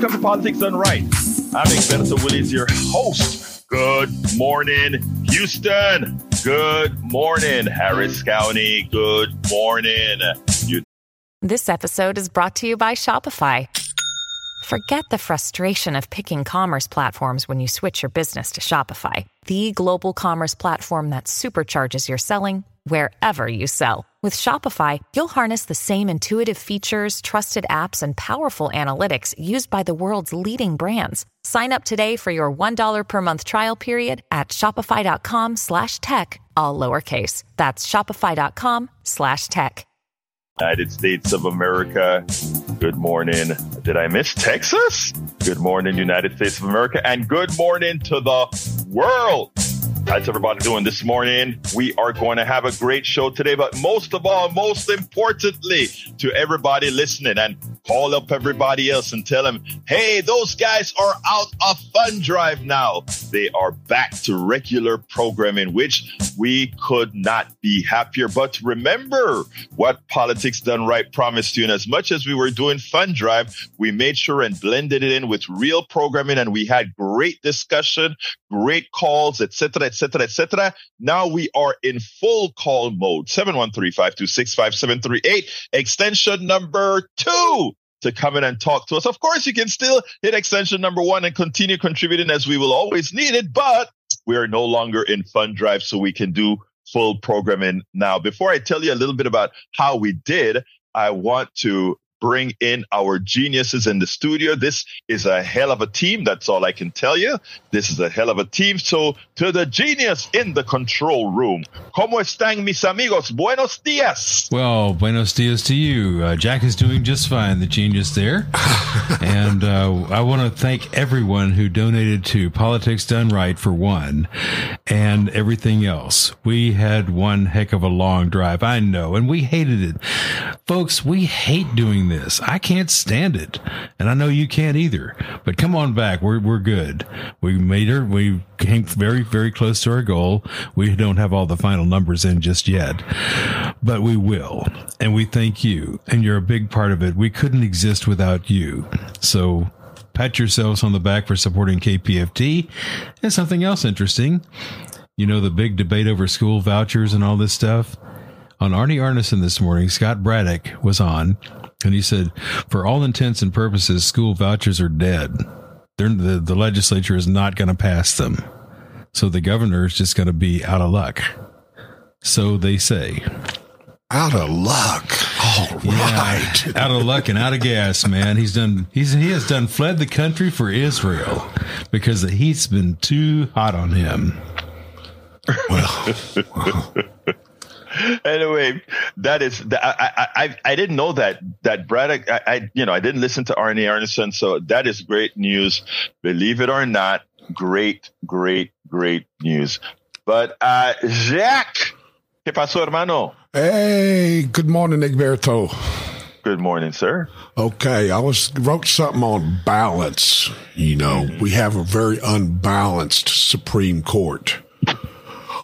Welcome to Politics Done Right. I'm Egberto Willies, your host. Good morning, Houston. Good morning, Harris County. Good morning. You- This episode is brought to you by Shopify. Forget the frustration of picking commerce platforms when you switch your business to Shopify, the global commerce platform that supercharges your selling wherever you sell. With Shopify, you'll harness the same intuitive features, trusted apps, and powerful analytics used by the world's leading brands. Sign up today for your $1 per month trial period at shopify.com slash tech, all lowercase. That's shopify.com slash tech. United States of America. Good morning. Did I miss Texas? Good morning, United States of America, and good morning to the world. How's everybody doing this morning? We are going to have a great show today, but most of all, most importantly, to everybody listening and call up everybody else and tell them, hey, those guys are out of fun drive now. They are back to regular programming, which we could not be happier. But remember what Politics Done Right promised you. And as much as we were doing fun drive, we made sure and blended it in with real programming and we had great discussion, great calls, etc., etc., etc. Now we are in full call mode. 713-526-5738, extension number two to come in and talk to us. Of course, you can still hit extension number one and continue contributing as we will always need it, but we are no longer in fund drive, so we can do full programming now. Before I tell you a little bit about how we did, I want to bring in our geniuses in the studio. This is a hell of a team. That's all I can tell you. This is a hell of a team. So to the genius in the control room, ¿Cómo están mis amigos? Buenos días. Well, buenos dias to you. Uh, Jack is doing just fine, the genius there. and uh, I want to thank everyone who donated to Politics Done Right for one and everything else. We had one heck of a long drive, I know, and we hated it. Folks, we hate doing this. I can't stand it. And I know you can't either. But come on back. We're, we're good. We made her. We came very, very close to our goal. We don't have all the final numbers in just yet, but we will. And we thank you. And you're a big part of it. We couldn't exist without you. So pat yourselves on the back for supporting KPFT. And something else interesting. You know, the big debate over school vouchers and all this stuff. On Arnie Arnesen this morning, Scott Braddock was on and he said, for all intents and purposes, school vouchers are dead. They're, the, the legislature is not going to pass them. So the governor is just going to be out of luck. So they say. Out of luck. All right. Yeah, out of luck and out of gas, man. He's done. He's he has done fled the country for Israel because the heat's been too hot on him. Well, anyway, that is I, I I didn't know that that Braddock I, I you know I didn't listen to Arnie Arnesen, so that is great news. Believe it or not, great, great, great news. But uh Jack, ¿qué pasó, hermano? hey, good morning, Egberto. Good morning, sir. Okay, I was wrote something on balance. You know, we have a very unbalanced Supreme Court.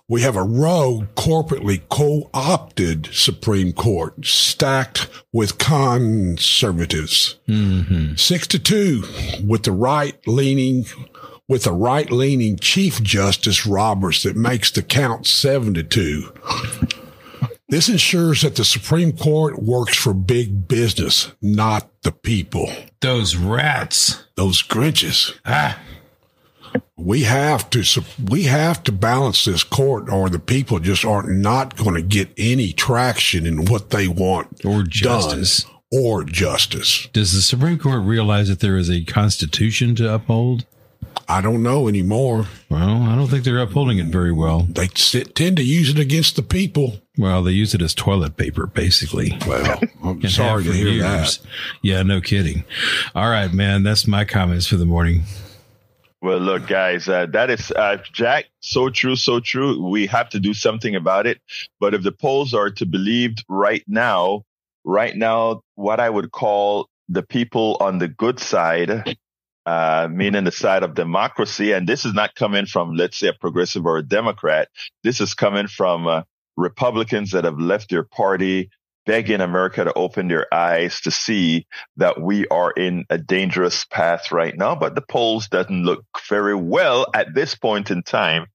We have a rogue, corporately co-opted Supreme Court stacked with conservatives. Six to two with the right leaning, with the right leaning Chief Justice Roberts that makes the count seven to two. This ensures that the Supreme Court works for big business, not the people. Those rats. Those Grinches. Ah, We have to we have to balance this court, or the people just are not going to get any traction in what they want Or done, justice. or justice. does the Supreme Court realize that there is a constitution to uphold? I don't know anymore. Well, I don't think they're upholding it very well. They sit, tend to use it against the people. Well, they use it as toilet paper, basically. Well, I'm sorry to hear years. that. Yeah, no kidding. All right, man. That's my comments for the morning. Well, look, guys, uh, that is uh, Jack. So true, so true. We have to do something about it. But if the polls are to believed right now, right now, what I would call the people on the good side, uh, meaning the side of democracy, and this is not coming from, let's say, a progressive or a Democrat. This is coming from uh, Republicans that have left their party begging America to open their eyes to see that we are in a dangerous path right now. But the polls doesn't look very well at this point in time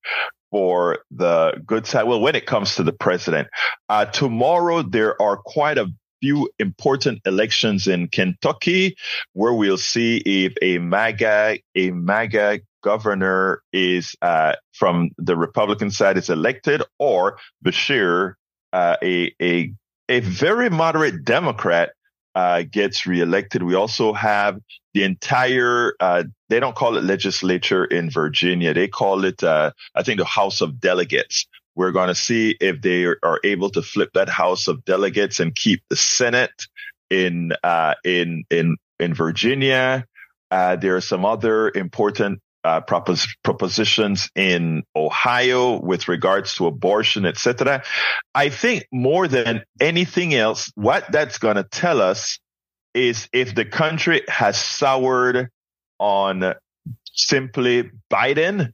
for the good side. Well, when it comes to the president, uh, tomorrow there are quite a few important elections in Kentucky where we'll see if a MAGA, a MAGA governor is uh, from the Republican side is elected or Beshear, uh, a, a, a very moderate Democrat uh, gets reelected. We also have the entire, uh, they don't call it legislature in Virginia. They call it, uh, I think the House of Delegates. We're going to see if they are able to flip that House of Delegates and keep the Senate in, uh, in, in, in Virginia. Uh, there are some other important uh, propos- propositions in Ohio with regards to abortion, etc. I think more than anything else, what that's going to tell us is if the country has soured on simply Biden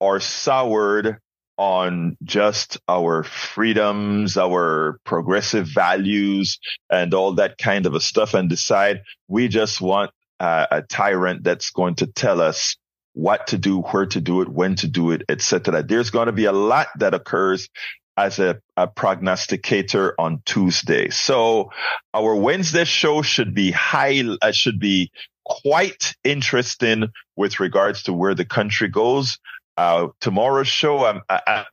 or soured on just our freedoms, our progressive values and all that kind of a stuff and decide we just want uh, a tyrant that's going to tell us what to do, where to do it, when to do it, etc. There's going to be a lot that occurs as a, a, prognosticator on Tuesday. So our Wednesday show should be high, uh, should be quite interesting with regards to where the country goes. Uh, tomorrow's show, I, I,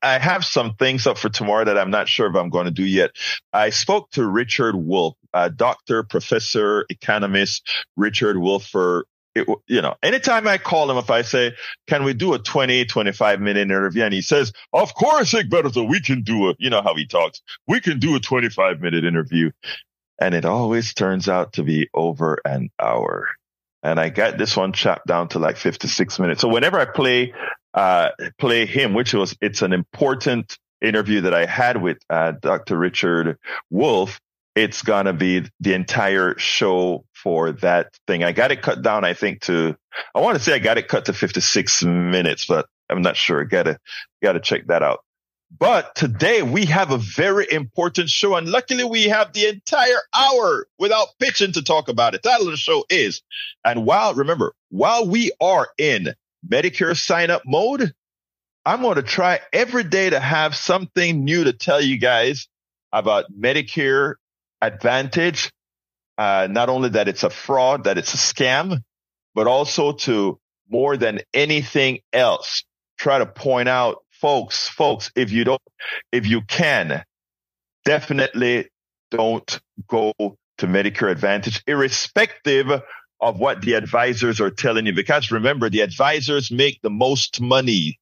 I have some things up for tomorrow that I'm not sure if I'm going to do yet. I spoke to Richard Wolff, uh, doctor, professor, economist, Richard Wolff for it, you know, anytime I call him, if I say, can we do a 20, 25 minute interview? And he says, of course, Egberto, we can do a, you know how he talks. We can do a 25 minute interview. And it always turns out to be over an hour. And I got this one chopped down to like 56 minutes. So whenever I play, uh, play him, which was, it's an important interview that I had with, uh, Dr. Richard Wolff, it's going to be the entire show for that thing. I got it cut down, I think, to, I want to say I got it cut to 56 minutes, but I'm not sure. Gotta, gotta check that out. But today we have a very important show and luckily we have the entire hour without pitching to talk about it. Title of the show is, and while, remember, while we are in Medicare sign up mode, I'm going to try every day to have something new to tell you guys about Medicare Advantage uh, not only that it's a fraud, that it's a scam, but also to more than anything else, try to point out, folks, folks, if you don't, if you can, definitely don't go to Medicare Advantage, irrespective of what the advisors are telling you. Because remember, the advisors make the most money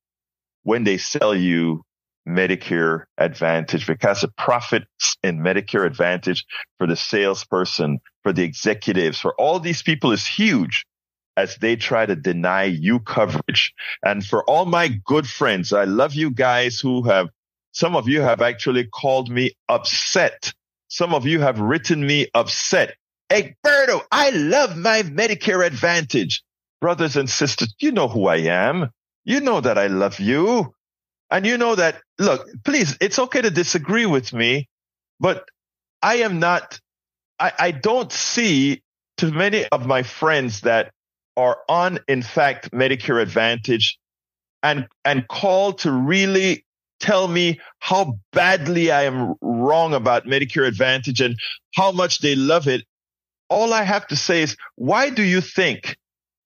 when they sell you Medicare Advantage because the profits in Medicare Advantage for the salesperson, for the executives, for all these people is huge as they try to deny you coverage. And for all my good friends, I love you guys who have, some of you have actually called me upset. Some of you have written me upset. Egberto, I love my Medicare Advantage. Brothers and sisters, you know who I am. You know that I love you. And you know that, look, please, it's okay to disagree with me, but I am not, I, I don't see to many of my friends that are on, in fact, Medicare Advantage and, and call to really tell me how badly I am wrong about Medicare Advantage and how much they love it. All I have to say is, why do you think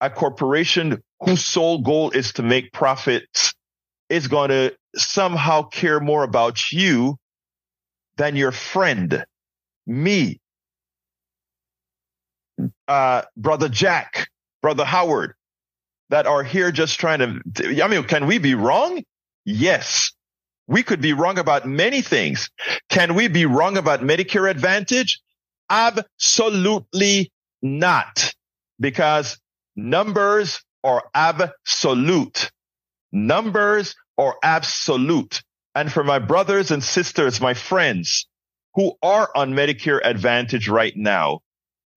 a corporation whose sole goal is to make profits is going to somehow care more about you than your friend, me, uh, brother Jack, brother Howard, that are here just trying to, I mean, can we be wrong? Yes. We could be wrong about many things. Can we be wrong about Medicare Advantage? Absolutely not. Because numbers are absolute. Numbers are absolute. And for my brothers and sisters, my friends who are on Medicare Advantage right now,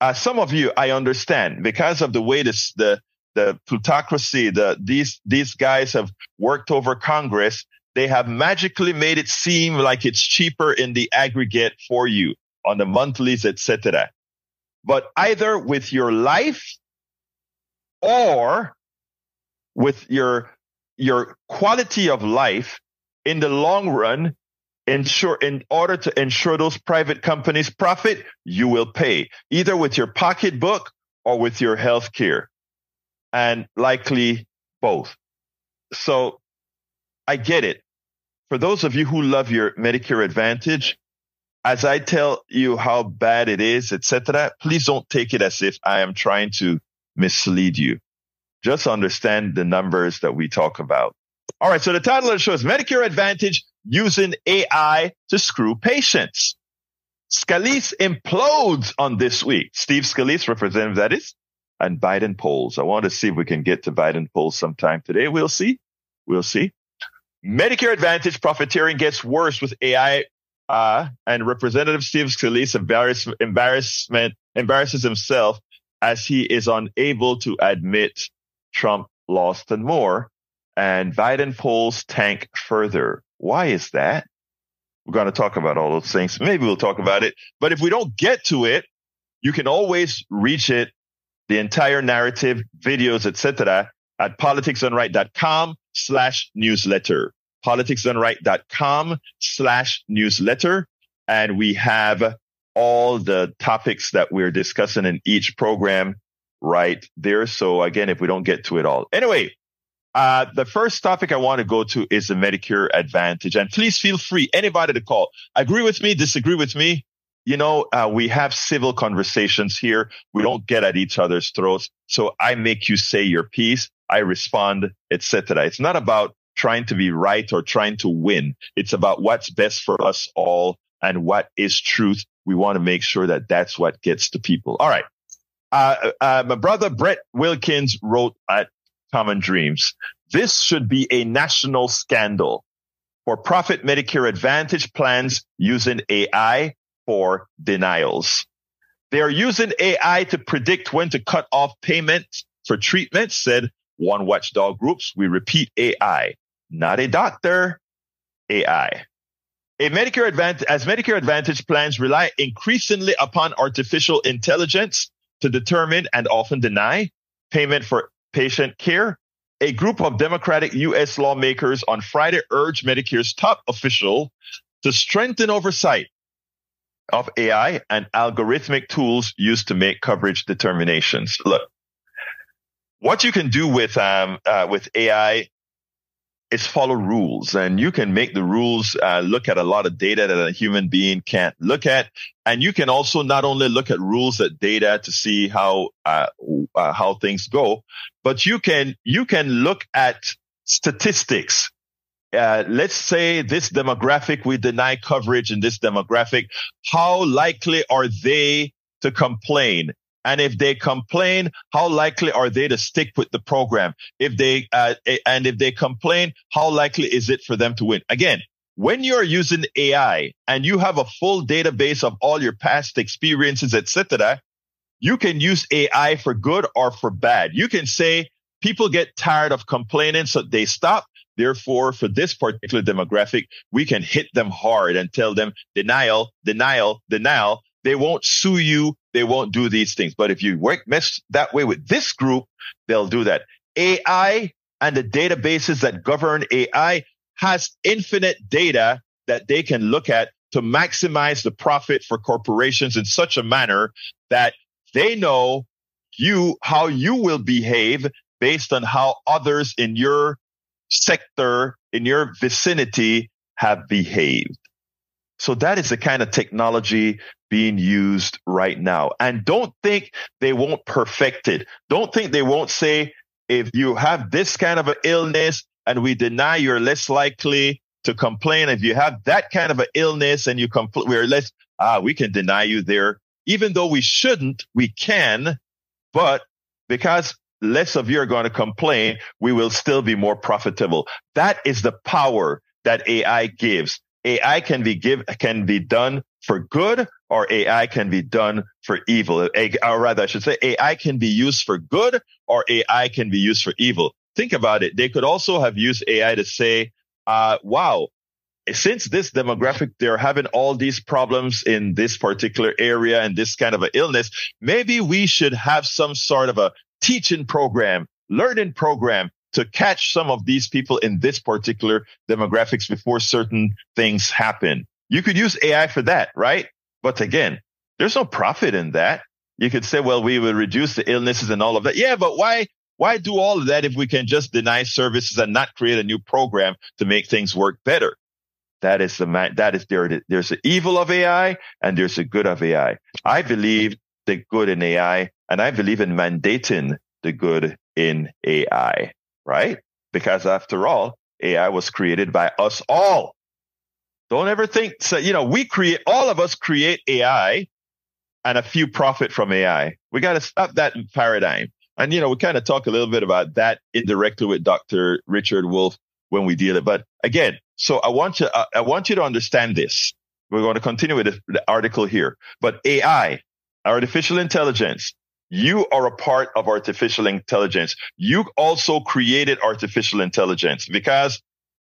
uh, some of you, I understand because of the way this, the, the plutocracy, the, these, these guys have worked over Congress. they have magically made it seem like it's cheaper in the aggregate for you on the monthlies, etc. But either with your life or with your your quality of life in the long run, ensure in order to ensure those private companies profit, you will pay either with your pocketbook or with your health care and likely both. So I get it. For those of you who love your Medicare Advantage, as I tell you how bad it is, etc., please don't take it as if I am trying to mislead you. Just understand the numbers that we talk about. All right. So the title of the show is Medicare Advantage using AI to screw patients. Scalise implodes on this week. Steve Scalise, representative that is, and Biden polls. I want to see if we can get to Biden polls sometime today. We'll see. We'll see. Medicare Advantage profiteering gets worse with AI, uh, and Representative Steve Scalise embarrass, embarrassment embarrasses himself as he is unable to admit Trump lost and more, and Biden polls tank further. Why is that? We're going to talk about all those things. Maybe we'll talk about it. But if we don't get to it, you can always reach it, the entire narrative, videos, etc at politicsdoneright.com slash newsletter. politicsdoneright.com slash newsletter. And we have all the topics that we're discussing in each program right there. So again, if we don't get to it all. Anyway, uh, the first topic I want to go to is the Medicare Advantage. And please feel free, anybody to call. Agree with me, disagree with me. You know, uh, we have civil conversations here. We don't get at each other's throats. So I make you say your piece. I respond, etc. It's not about trying to be right or trying to win. It's about what's best for us all and what is truth. We want to make sure that that's what gets to people. All right. Uh, uh, my brother Brett Wilkins wrote at Common Dreams. This should be a national scandal for profit Medicare Advantage plans using AI for denials. They are using AI to predict when to cut off payments for treatment, said one watchdog groups, we repeat AI, not a doctor, AI. A Medicare Advantage, as Medicare Advantage plans rely increasingly upon artificial intelligence to determine and often deny payment for patient care. A group of Democratic U.S. lawmakers on Friday urged Medicare's top official to strengthen oversight of AI and algorithmic tools used to make coverage determinations. Look, what you can do with um, uh, with AI is follow rules, and you can make the rules uh, look at a lot of data that a human being can't look at, and you can also not only look at rules at data to see how uh, uh how things go, but you can you can look at statistics. Uh, let's say this demographic we deny coverage in this demographic. How likely are they to complain? And if they complain, how likely are they to stick with the program? If they, uh, and if they complain, how likely is it for them to win? Again, when you're using AI and you have a full database of all your past experiences, etc., you can use AI for good or for bad. You can say people get tired of complaining, so they stop. Therefore, for this particular demographic, we can hit them hard and tell them denial, denial, denial. They won't sue you they won't do these things. But if you work mess that way with this group, they'll do that. AI and the databases that govern AI has infinite data that they can look at to maximize the profit for corporations in such a manner that they know you, how you will behave based on how others in your sector, in your vicinity have behaved. So that is the kind of technology being used right now. And don't think they won't perfect it. Don't think they won't say, if you have this kind of an illness and we deny you're less likely to complain. If you have that kind of an illness and you complain, we're less, ah, we can deny you there. Even though we shouldn't, we can, but because less of you are going to complain, we will still be more profitable. That is the power that AI gives. AI can be give, can be done for good or AI can be done for evil. Or rather, I should say AI can be used for good or AI can be used for evil. Think about it. They could also have used AI to say, uh, wow, since this demographic, they're having all these problems in this particular area and this kind of an illness, maybe we should have some sort of a teaching program, learning program to catch some of these people in this particular demographics before certain things happen. You could use AI for that, right? But again, there's no profit in that. You could say, well, we will reduce the illnesses and all of that. Yeah, but why, why do all of that if we can just deny services and not create a new program to make things work better? That is the that is there. There's the evil of AI and there's the good of AI. I believe the good in AI and I believe in mandating the good in AI, right? Because after all, AI was created by us all. Don't ever think so, you know, we create all of us create AI and a few profit from AI. We got to stop that paradigm. And you know, we kind of talk a little bit about that indirectly with Dr. Richard Wolff when we deal it. But again, so I want you, uh, I want you to understand this. We're going to continue with the, the article here, but AI, artificial intelligence, you are a part of artificial intelligence. You also created artificial intelligence because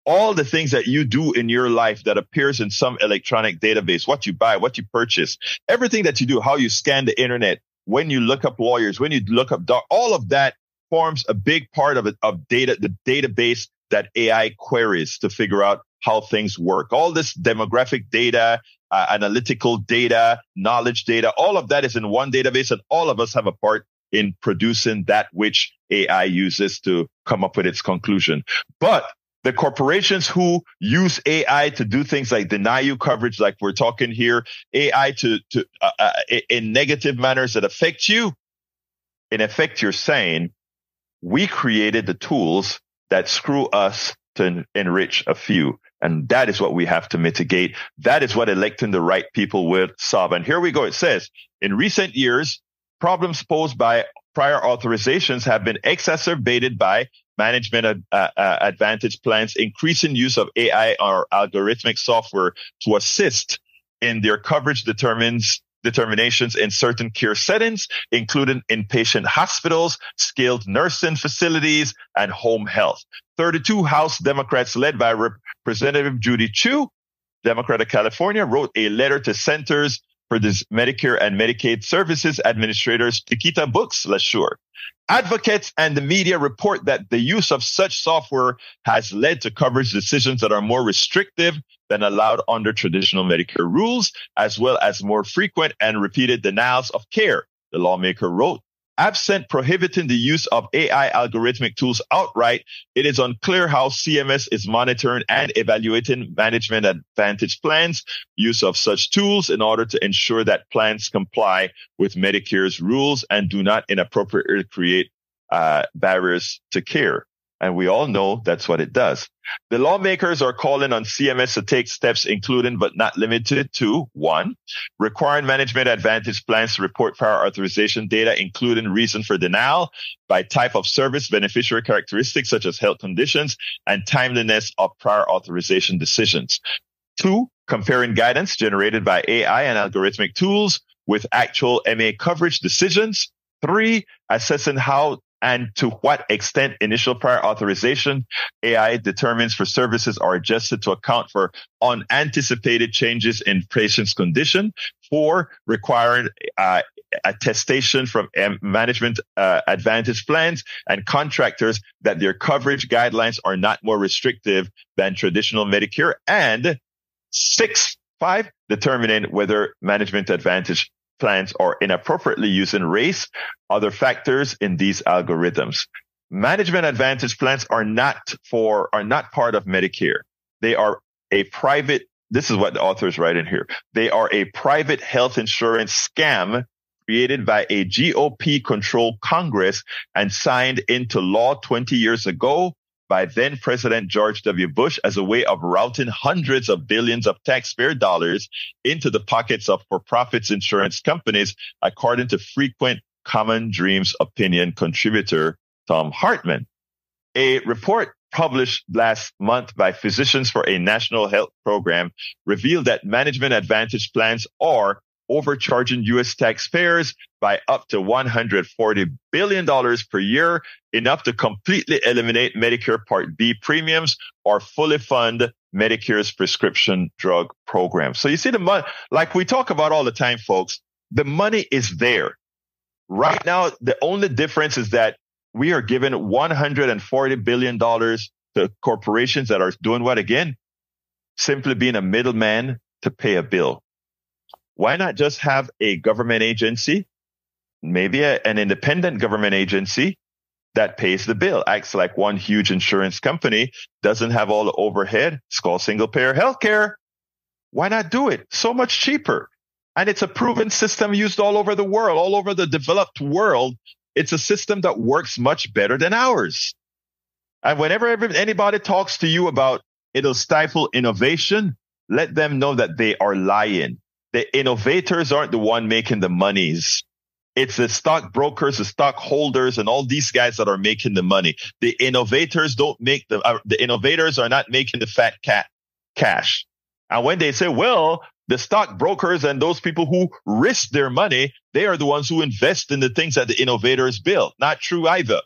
all the things that you do in your life that appears in some electronic database, what you buy, what you purchase, everything that you do, how you scan the internet, when you look up lawyers, when you look up doc, all of that forms a big part of it, of data, the database that AI queries to figure out how things work. All this demographic data, uh, analytical data, knowledge data, all of that is in one database and all of us have a part in producing that which AI uses to come up with its conclusion. But the corporations who use AI to do things like deny you coverage, like we're talking here, AI to, to, uh, uh, in negative manners that affect you. In effect, you're saying we created the tools that screw us to enrich a few. And that is what we have to mitigate. That is what electing the right people will solve. And here we go. It says in recent years, problems posed by prior authorizations have been exacerbated by management uh, uh, advantage plans, increasing use of AI or algorithmic software to assist in their coverage determines determinations in certain care settings, including inpatient hospitals, skilled nursing facilities, and home health. 32 House Democrats led by Representative Judy Chu, Democrat of California, wrote a letter to centers for this Medicare and Medicaid Services Administrators, Chiquita Brooks, LaSure. Advocates and the media report that the use of such software has led to coverage decisions that are more restrictive than allowed under traditional Medicare rules, as well as more frequent and repeated denials of care. The lawmaker wrote, Absent prohibiting the use of AI algorithmic tools outright, it is unclear how CMS is monitoring and evaluating management advantage plans, use of such tools in order to ensure that plans comply with Medicare's rules and do not inappropriately create uh, barriers to care. And we all know that's what it does. The lawmakers are calling on CMS to take steps, including but not limited to one, requiring management advantage plans to report prior authorization data, including reason for denial by type of service, beneficiary characteristics such as health conditions and timeliness of prior authorization decisions. Two, comparing guidance generated by AI and algorithmic tools with actual MA coverage decisions. Three, assessing how and to what extent initial prior authorization AI determines for services are adjusted to account for unanticipated changes in patient's condition. Four, requiring uh, attestation from management uh, advantage plans and contractors that their coverage guidelines are not more restrictive than traditional Medicare. And six, five, determining whether management advantage plans are inappropriately using race, other factors in these algorithms. Management advantage plans are not for, are not part of Medicare. They are a private, this is what the authors write in here. They are a private health insurance scam created by a GOP controlled Congress and signed into law 20 years ago by then President George W. Bush as a way of routing hundreds of billions of taxpayer dollars into the pockets of for profits insurance companies, according to frequent Common Dreams opinion contributor Thom Hartmann. A report published last month by Physicians for a National Health Program revealed that management advantage plans are overcharging U.S. taxpayers by up to $140 billion per year, enough to completely eliminate Medicare Part B premiums or fully fund Medicare's prescription drug program. So you see the money, like we talk about all the time, folks, the money is there. Right now, the only difference is that we are given $140 billion to corporations that are doing what again? Simply being a middleman to pay a bill. Why not just have a government agency, maybe a, an independent government agency that pays the bill, acts like one huge insurance company, doesn't have all the overhead. It's called single payer healthcare. Why not do it? So much cheaper. And it's a proven system used all over the world, all over the developed world. It's a system that works much better than ours. And whenever anybody talks to you about it'll stifle innovation, let them know that they are lying. The innovators aren't the one making the monies. It's the stockbrokers, the stockholders, and all these guys that are making the money. The innovators don't make the, uh, the innovators are not making the fat cat cash. And when they say, well, the stockbrokers and those people who risk their money, they are the ones who invest in the things that the innovators build. Not true either.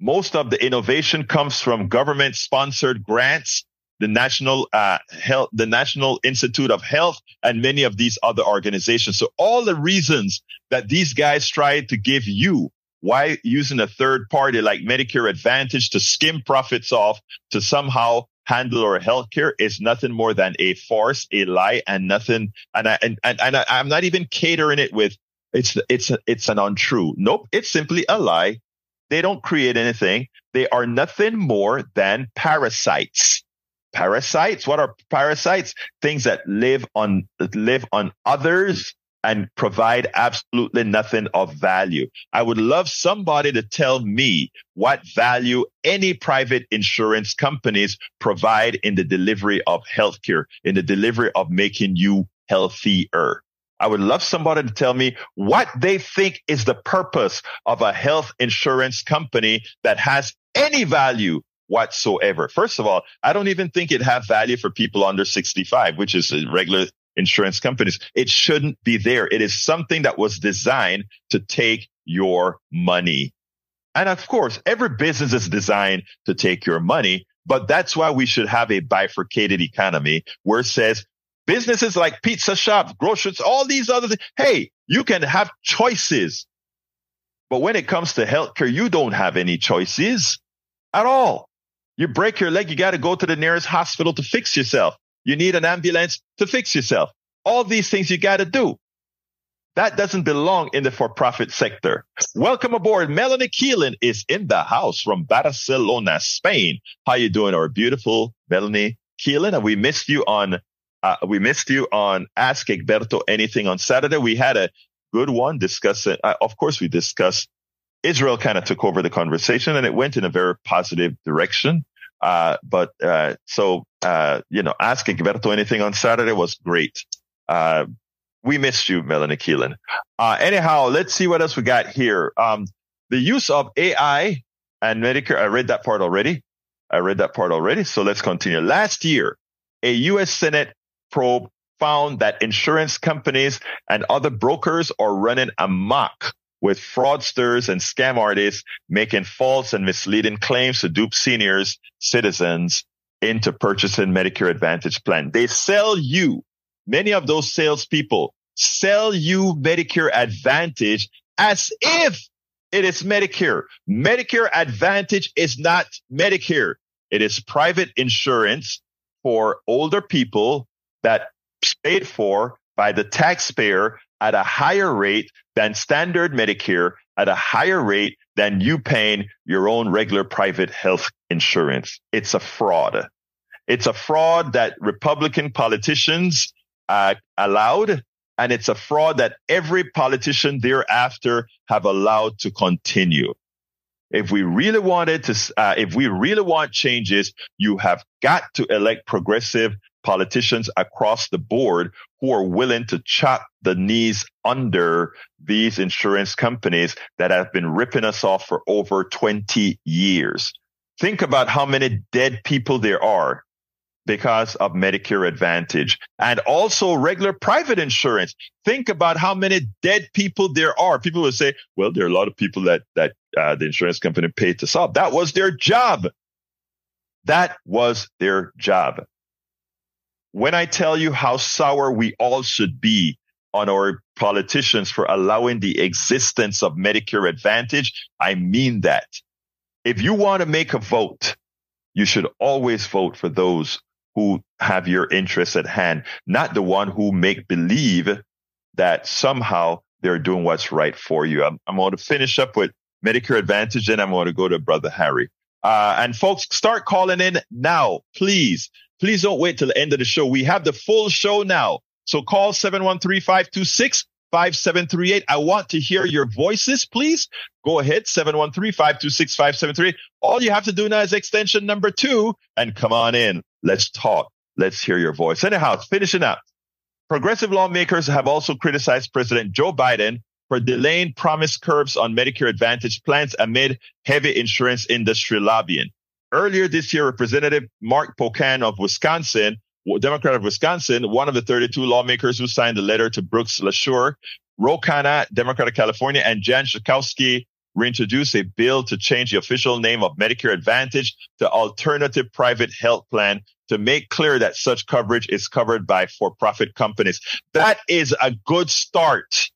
Most of the innovation comes from government sponsored grants the National uh, Health, the National Institute of Health, and many of these other organizations. So all the reasons that these guys try to give you why using a third party like Medicare Advantage to skim profits off to somehow handle our healthcare is nothing more than a farce, a lie, and nothing. And I, and, and, and I, I'm not even catering it with it's it's it's an untrue. Nope, it's simply a lie. They don't create anything. They are nothing more than parasites parasites. What are parasites? Things that live on, live on others and provide absolutely nothing of value. I would love somebody to tell me what value any private insurance companies provide in the delivery of healthcare, in the delivery of making you healthier. I would love somebody to tell me what they think is the purpose of a health insurance company that has any value whatsoever. First of all, I don't even think it have value for people under 65, which is uh, regular insurance companies. It shouldn't be there. It is something that was designed to take your money. And of course, every business is designed to take your money, but that's why we should have a bifurcated economy where it says businesses like pizza shops, groceries, all these other things. Hey, you can have choices. But when it comes to healthcare, you don't have any choices at all. You break your leg, you got to go to the nearest hospital to fix yourself. You need an ambulance to fix yourself. All these things you got to do. That doesn't belong in the for-profit sector. Welcome aboard. Melanie Keelan is in the house from Barcelona, Spain. How you doing, our beautiful Melanie Keelan? And we missed you on, uh, we missed you on Ask Egberto Anything on Saturday. We had a good one discussing, uh, of course, we discussed Israel kind of took over the conversation and it went in a very positive direction. Uh, but, uh, so, uh, you know, asking Egberto anything on Saturday was great. Uh, we missed you, Melanie Keelan. Uh, anyhow, let's see what else we got here. Um, the use of AI and Medicare. I read that part already. I read that part already. So let's continue. Last year, a U.S. Senate probe found that insurance companies and other brokers are running amok with fraudsters and scam artists making false and misleading claims to dupe seniors, citizens into purchasing Medicare Advantage plan. They sell you, many of those salespeople sell you Medicare Advantage as if it is Medicare. Medicare Advantage is not Medicare. It is private insurance for older people that paid for by the taxpayer at a higher rate than standard Medicare, at a higher rate than you paying your own regular private health insurance. It's a fraud. It's a fraud that Republican politicians uh, allowed, and it's a fraud that every politician thereafter have allowed to continue. If we really wanted to, uh, if we really want changes, you have got to elect progressive politicians across the board who are willing to chop the knees under these insurance companies that have been ripping us off for over 20 years. Think about how many dead people there are because of Medicare Advantage and also regular private insurance. Think about how many dead people there are. People will say, well, there are a lot of people that, that uh, the insurance company paid to solve. That was their job. That was their job. When I tell you how sour we all should be on our politicians for allowing the existence of Medicare Advantage, I mean that. If you want to make a vote, you should always vote for those who have your interests at hand, not the one who make believe that somehow they're doing what's right for you. I'm, I'm going to finish up with Medicare Advantage and I'm going to go to Brother Harry. Uh, and folks, start calling in now, please. Please don't wait till the end of the show. We have the full show now. So call 713-526 5738. I want to hear your voices, please. Go ahead, 713-526-5738. All you have to do now is extension number two and come on in. Let's talk. Let's hear your voice. Anyhow, finishing up. Progressive lawmakers have also criticized President Joe Biden for delaying promised curbs on Medicare Advantage plans amid heavy insurance industry lobbying. Earlier this year, Representative Mark Pocan of Wisconsin Democrat of Wisconsin, one of the 32 lawmakers who signed the letter to Brooks LaSure, Ro Khanna, Democrat of California, and Jan Schakowsky reintroduced a bill to change the official name of Medicare Advantage to Alternative Private Health Plan to make clear that such coverage is covered by for-profit companies. That is a good start.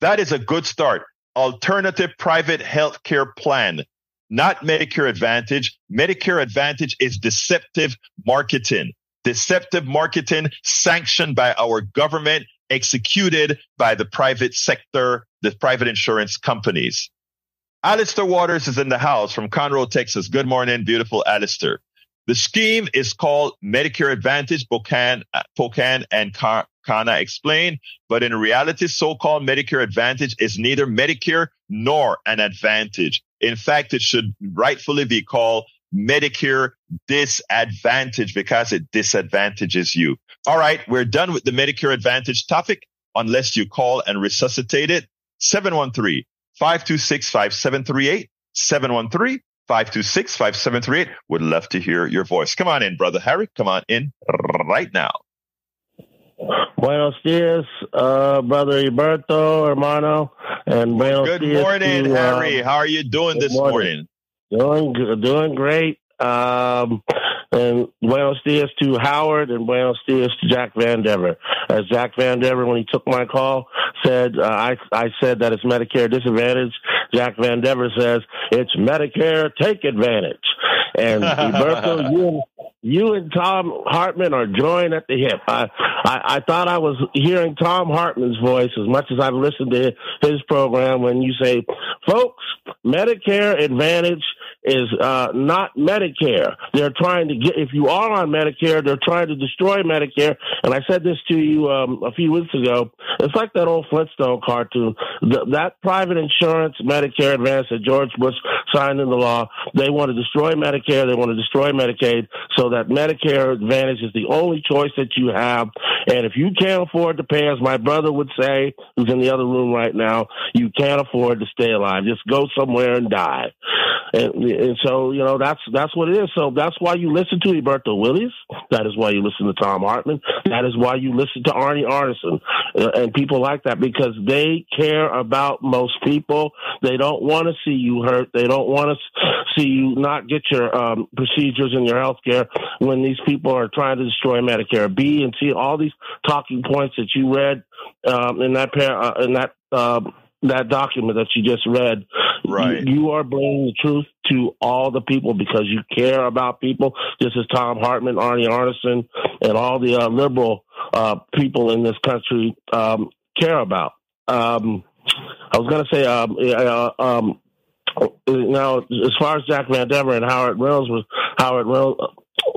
That is a good start. Alternative Private Health Care Plan, not Medicare Advantage. Medicare Advantage is deceptive marketing deceptive marketing sanctioned by our government, executed by the private sector, the private insurance companies. Alistair Waters is in the house from Conroe, Texas. Good morning, beautiful Alistair. The scheme is called Medicare Advantage, Pocan, uh, Pocan and Khanna explained, but in reality, so-called Medicare Advantage is neither Medicare nor an advantage. In fact, it should rightfully be called Medicare disadvantage because it disadvantages you. All right. We're done with the Medicare Advantage topic unless you call and resuscitate it. 713 526 5738. 713 526 5738. Would love to hear your voice. Come on in, brother Harry. Come on in right now. Buenos dias, uh, brother Alberto, hermano, and buenos Good morning, to, Harry. Uh, How are you doing this morning? morning. Doing doing great. Um, and buenos dias to Howard and buenos dias to Jack Van Dever. As Jack Van Dever, when he took my call, said, uh, I, I said that it's Medicare disadvantage. Jack Van Dever says it's Medicare take advantage. And Roberto, you and, you and Thom Hartmann are joined at the hip. I, I, I thought I was hearing Thom Hartmann's voice as much as I've listened to his program when you say, folks, Medicare Advantage is uh, not Medicare. They're trying to get, if you are on Medicare, they're trying to destroy Medicare. And I said this to you um, a few weeks ago. It's like that old Flintstone cartoon. The, that private insurance, Medicare Advantage that George Bush signed into law, they want to destroy Medicare. They want to destroy Medicaid so that Medicare Advantage is the only choice that you have. And if you can't afford to pay, as my brother would say, who's in the other room right now, you can't afford to stay alive. Just go somewhere and die. And, and so, you know, that's that's what it is. So that's why you listen to Egberto Willies. That is why you listen to Thom Hartmann. That is why you listen to Arnie Arnesen uh, and people like that because they care about most people. They don't want to see you hurt. They don't want to see you not get your um, procedures and your health care when these people are trying to destroy Medicare. B and C, all these talking points that you read um, in that pair, uh, in that. Uh, that document that you just read, Right. you, you are bringing the truth to all the people because you care about people. This is Thom Hartmann, Arnie Arnesen, and all the uh, liberal uh, people in this country um, care about. Um, I was going to say, um, uh, um, now as far as Jack Van Dever and Howard Reynolds was Howard Reynolds.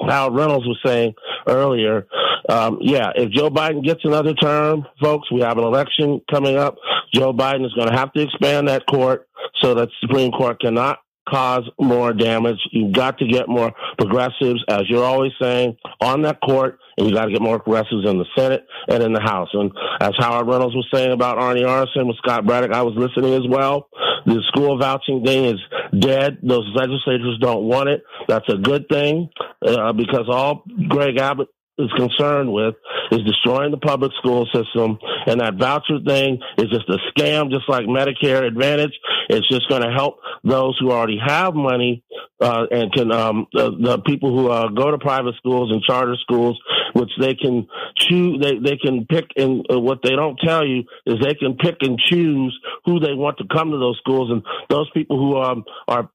Howard Reynolds was saying earlier, um, yeah, if Joe Biden gets another term, folks, we have an election coming up. Joe Biden is going to have to expand that court so that Supreme Court cannot cause more damage. You've got to get more progressives, as you're always saying, on that court, and you got to get more progressives in the Senate and in the House. And as Howard Reynolds was saying about Arnie Arnesen with Scott Braddock, I was listening as well. The school vouching thing is dead. Those legislators don't want it. That's a good thing. uh, because all Greg Abbott is concerned with is destroying the public school system. And that voucher thing is just a scam, just like Medicare Advantage. It's just going to help those who already have money uh, and can um, the, the people who uh, go to private schools and charter schools, which they can choose. They they can pick, and uh, what they don't tell you is they can pick and choose who they want to come to those schools, and those people who um, are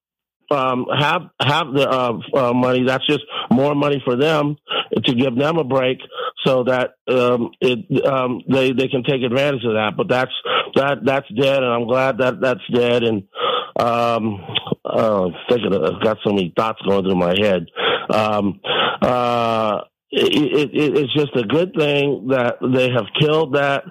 um, have have the uh, uh, money. That's just more money for them to give them a break, so that um, it um, they they can take advantage of that. But that's that that's dead, and I'm glad that that's dead. And um, uh, thinking, I've got so many thoughts going through my head. Um, uh, it, it, it's just a good thing that they have killed that.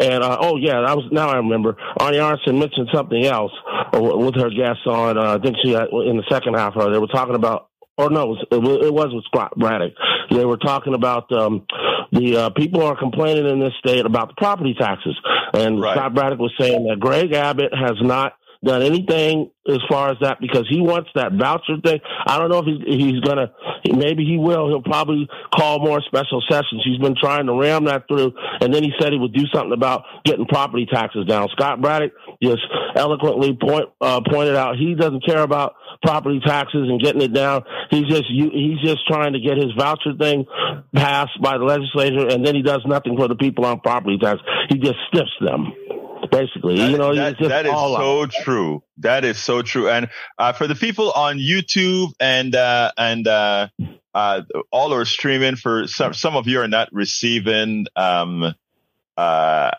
And uh, oh yeah, I was now I remember. Arnie Arnesen mentioned something else with her guests on. Uh, I think she had, in the second half. Uh, they were talking about. Or no, it was, it was with Scott Braddock. They were talking about um, the uh, people are complaining in this state about the property taxes, and right. Scott Braddock was saying that Greg Abbott has not done anything as far as that because he wants that voucher thing. I don't know if he's, he's gonna. Maybe he will. He'll probably call more special sessions. He's been trying to ram that through, and then he said he would do something about getting property taxes down. Scott Braddock just eloquently point uh, pointed out he doesn't care about property taxes and getting it down. He's just he's just trying to get his voucher thing passed by the legislature, and then he does nothing for the people on property tax. He just stiffs them basically. That, you know, that, that is so out. true. That is so true. And uh, for the people on YouTube and uh, and uh, uh all are streaming, for some some of you are not receiving um, uh,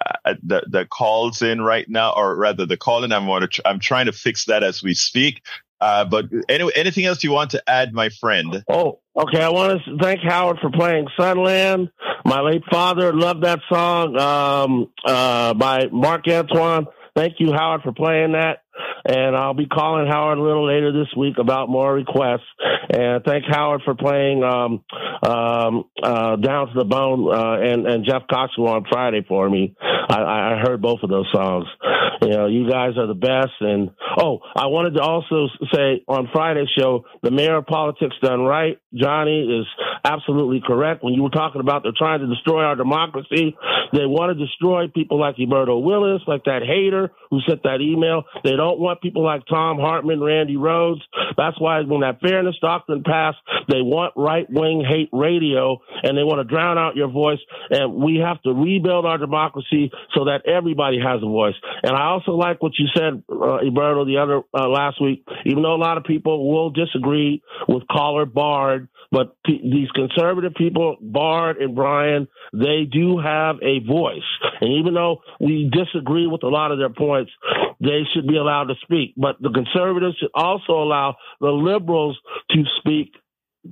the the calls in right now, or rather the calling. I'm tr- I'm trying to fix that as we speak. Uh, but anyway, anything else you want to add, my friend? Oh, okay. I want to thank Howard for playing Sunland. My late father loved that song um, uh, by Marc Antoine. Thank you, Howard, for playing that. And I'll be calling Howard a little later this week about more requests. And thank Howard for playing um, um, uh, Down to the Bone uh, and, and Jeff Cox on Friday for me. I, I heard both of those songs. You know, you guys are the best. And oh, I wanted to also say on Friday's show, the mayor of politics done right. Johnny is absolutely correct. When you were talking about they're trying to destroy our democracy, they want to destroy people like Egberto Willies, like that hater who sent that email. They don't want people like Thom Hartmann, Randi Rhodes. That's why when that fairness doctrine passed, they want right wing hate radio and they want to drown out your voice. And we have to rebuild our democracy so that everybody has a voice. And I also like what you said, uh, Egberto, the other uh, last week. Even though a lot of people will disagree with caller Bart, but p- these conservative people, Bart and Brian, they do have a voice. And even though we disagree with a lot of their points, they should be allowed to speak. But the conservatives should also allow the liberals to speak